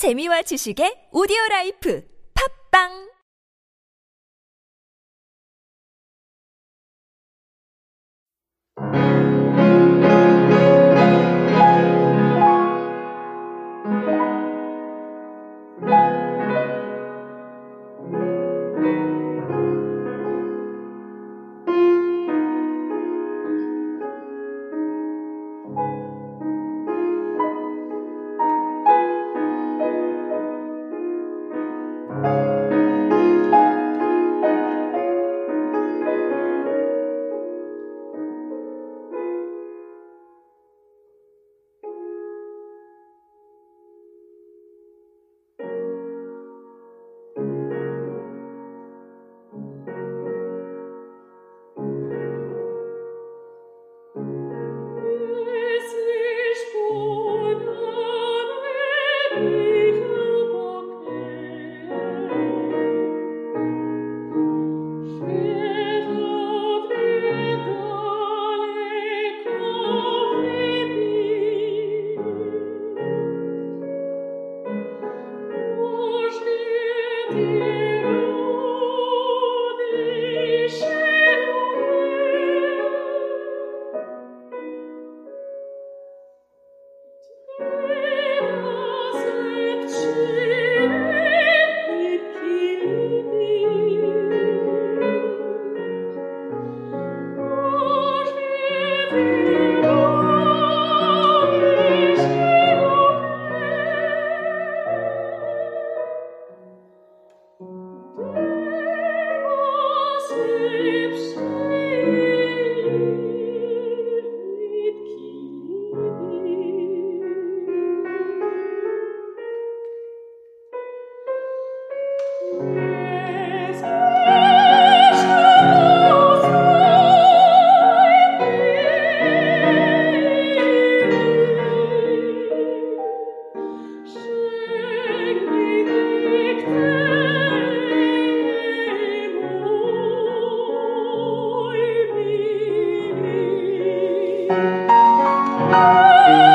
재미와 지식의 오디오 라이프. 팝빵 Thank you.